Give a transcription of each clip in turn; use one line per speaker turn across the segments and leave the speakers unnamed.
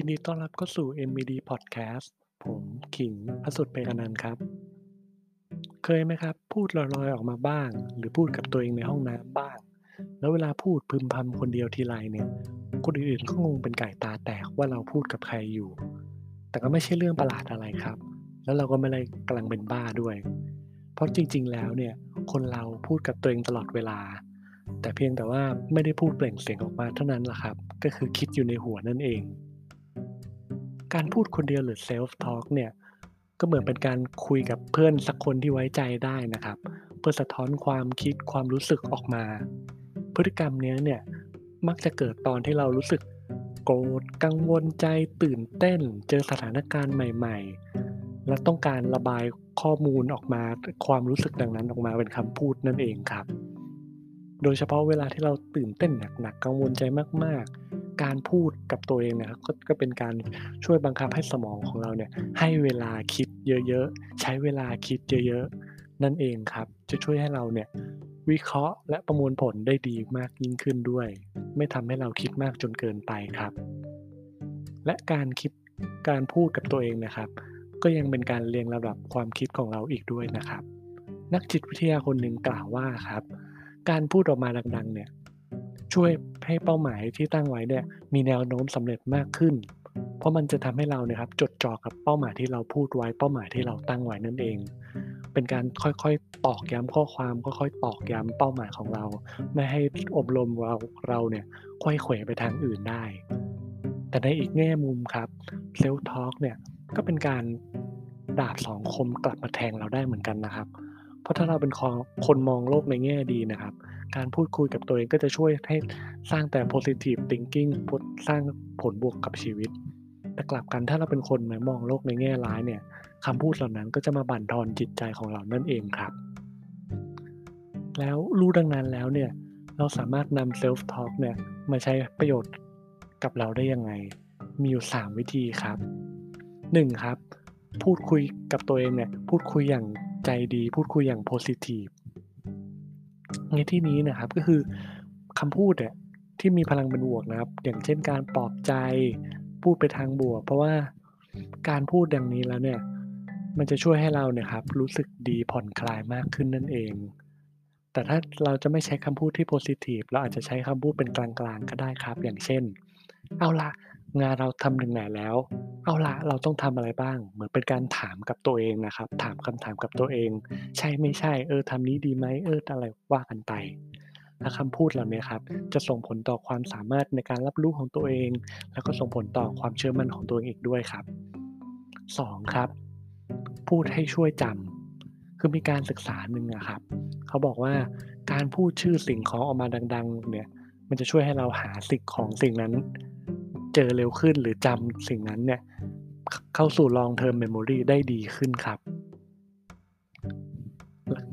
ยินดีต้อนรับเข้าสู่ MBD Podcast ผมขิงพระสุดเปกนันท์ครับ เคยไหมครับ พูดลอยๆ ออกมาบ้าง หรือพูดกับตัวเองในห้องน้ำบ้าง แล้วเวลาพูดพึมพำคนเดียวทีไรเนี่ย คนอื่นๆก็งงเป็นไก่ตาแตกว่าเราพูดกับใครอยู่ แต่ก็ไม่ใช่เรื่องประหลาดอะไรครับ แล้วเราก็ไม่ได้กำลังเป็นบ้าด้วย เพราะจริง ๆ แล้วเนี่ย คนเราพูดกับตัวเองตลอดเวลาแต่เพียงแต่ว่าไม่ได้พูดเปล่งเสียงออกมาเท่านั้นแหละครับ ก็คือคิดอยู่ในหัวนั่นเอง การพูดคนเดียวหรือ self talk เนี่ยก็เหมือนเป็นการคุยกับเพื่อนสักคนที่ไว้ใจได้นะครับ เพื่อสะท้อนความคิดความรู้สึกออกมา พฤติกรรมเนี้ยเนี่ยมักจะเกิดตอนที่เรารู้สึกโกรธกังวลใจตื่นเต้น เจอสถานการณ์ใหม่ ๆ และต้องการระบายข้อมูลออกมาความรู้สึกดังนั้นออกมาเป็นคำพูดนั่นเองครับ โดยเฉพาะเวลาที่เราตื่นเต้นหนักๆกังวลใจมากๆ การพูดกับตัวเองนะครับกก็เป็นการช่วยบังคับให้สมองของเราเนี่ยให้เวลาคิดเยอะๆ ใช้เวลาคิดเยอะๆ นั่นเองครับ จะช่วยให้เราเนี่ยวิเคราะห์และประมวลผลได้ดีมากยิ่งขึ้นด้วย ไม่ทำให้เราคิดมากจนเกินไปครับ และการคิดการพูดกับตัวเองนะครับ ก็ยังเป็นการเรียงลำดับความคิดของเราอีกด้วยนะครับ นักจิตวิทยาคนหนึ่งกล่าวว่าครับ การพูดออกมาดังๆเนี่ย ช่วยให้เป้าหมายที่ตั้งไว้เนี่ยมีแนวโน้มสำเร็จมากขึ้น เพราะมันจะทำให้เราเนี่ยครับจดจ่อกับเป้าหมายที่เราพูดไว้เป้าหมายที่เราตั้งไว้นั่นเอง เป็นการค่อยๆตอกย้ำข้อความค่อยๆตอกย้ำเป้าหมายของเรา ไม่ให้อบรมเราเราเนี่ยควยเขวไปทางอื่นได้ แต่ในอีกแง่มุมครับเซล f ทอ l k เนี่ยก็เป็นการดาบสองคมกลับมาแทงเราได้เหมือนกันนะครับ เพราะถ้าเราเป็นคนมองโลกในแง่ดีนะครับ การพูดคุยกับตัวเองก็จะช่วยให้สร้างแต่ positive thinking สร้างผลบวกกับชีวิต แต่กลับกันถ้าเราเป็นคนมองโลกในแง่ร้ายเนี่ยคำพูดเหล่านั้นก็จะมาบั่นทอนจิตใจของเรานั่นเองครับ แล้วรู้ดังนั้นแล้วเนี่ยเราสามารถนำ self talk เนี่ยมาใช้ประโยชน์กับเราได้ยังไง มีอยู่ 3 วิธีครับ 1. ครับ พูดคุยกับตัวเองเนี่ยพูดคุยอย่างใจดี พูดคุยอย่าง positive ในที่นี้นะครับก็คือคำพูดเนี่ยที่มีพลังเป็นบวกนะครับ อย่างเช่นการปลอบใจพูดไปทางบวก เพราะว่าการพูดดังนี้แล้วเนี่ย มันจะช่วยให้เราเนี่ยครับ รู้สึกดีผ่อนคลายมากขึ้นนั่นเอง แต่ถ้าเราจะไม่ใช้คำพูดที่ positive เราอาจจะใช้คำพูดเป็นกลางๆ ก็ได้ครับ อย่างเช่น เอาละ งานเราทำถึงไหนแล้ว เอาละเราต้องทำอะไรบ้าง เหมือนเป็นการถามกับตัวเองนะครับ ถามคำถามกับตัวเอง ใช่ไม่ใช่ เออทำนี้ดีไหมเอออะไรว่ากันไปและคำพูดเหล่านี้ครับ จะส่งผลต่อความสามารถในการรับรู้ของตัวเอง แล้วก็ส่งผลต่อความเชื่อมั่นของตัวเองอีกด้วยครับ 2. ครับ พูดให้ช่วยจำคือมีการศึกษาหนึ่งนะครับ เขาบอกว่าการพูดชื่อสิ่งของออกมาดัง ๆ เนี่ย มันจะช่วยให้เราหาสิ่งของสิ่งนั้น เจอเร็วขึ้น หรือจำสิ่งนั้นเนี่ยเข้าสู่ long term memory ได้ดีขึ้นครับ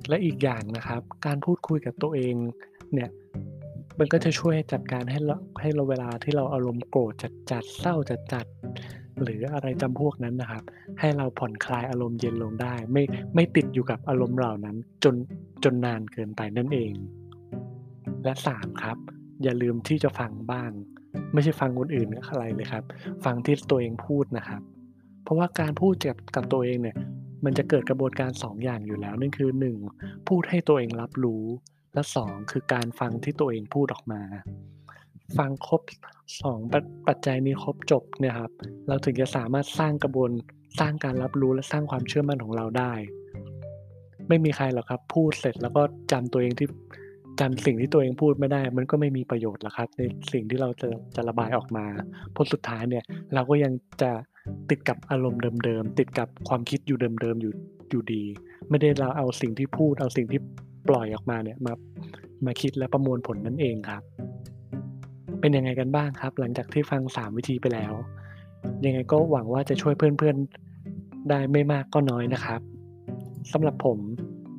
และอีกอย่างนะครับ การพูดคุยกับตัวเองเนี่ยมันก็จะช่วยจัดการให้เราให้เราเวลาที่เราอารมณ์โกรธจัดจัดเศร้าจัดจัดหรืออะไรจำพวกนั้นนะครับ ให้เราผ่อนคลายอารมณ์เย็นลงได้ ไม่ไม่ติดอยู่กับอารมณ์เหล่านั้น จนจนนานเกินไปนั่นเอง และ 3 ครับ อย่าลืมที่จะฟังบ้าง ไม่ใช่ฟังคนอื่นอะไรเลยครับ ฟังที่ตัวเองพูดนะครับ เพราะว่าการพูดกับกับตัวเองเนี่ยมันจะเกิดกระบวนการ2อย่างอยู่แล้วนั่นคือ 1. พูดให้ตัวเองรับรู้ และ 2 คือการฟังที่ตัวเองพูดออกมา ฟังครบ2ปัจปัจจัยนี้ครบจบเนี่ยครับ เราถึงจะสามารถสร้างกระบวนสร้างการรับรู้และสร้างความเชื่อมั่นของเราได้ ไม่มีใครหรอกครับ พูดเสร็จแล้วก็จำตัวเองที่ จำสิ่งที่ตัวเองพูดไม่ได้ มันก็ไม่มีประโยชน์หรอกครับ ในสิ่งที่เราจะจะระบายออกมาเพราะสุดท้ายเนี่ย เราก็ยังจะติดกับอารมณ์เดิมๆติดกับความคิดอยู่เดิมๆอยู่อยู่ดี ไม่ได้เราเอาสิ่งที่พูด เอาสิ่งที่ปล่อยออกมาเนี่ยมามาคิดและประมวลผลนั่นเองครับ เป็นยังไงกันบ้างครับ หลังจากที่ฟัง 3 วิธีไปแล้ว ยังไงก็หวังว่าจะช่วยเพื่อนๆได้ไม่มากก็น้อยนะครับสำหรับผม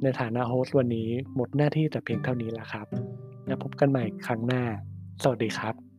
ในฐานะโฮสต์วันนี้หมดหน้าที่แต่เพียงเท่านี้แล้วครับ แล้วพบกันใหม่ครั้งหน้า สวัสดีครับ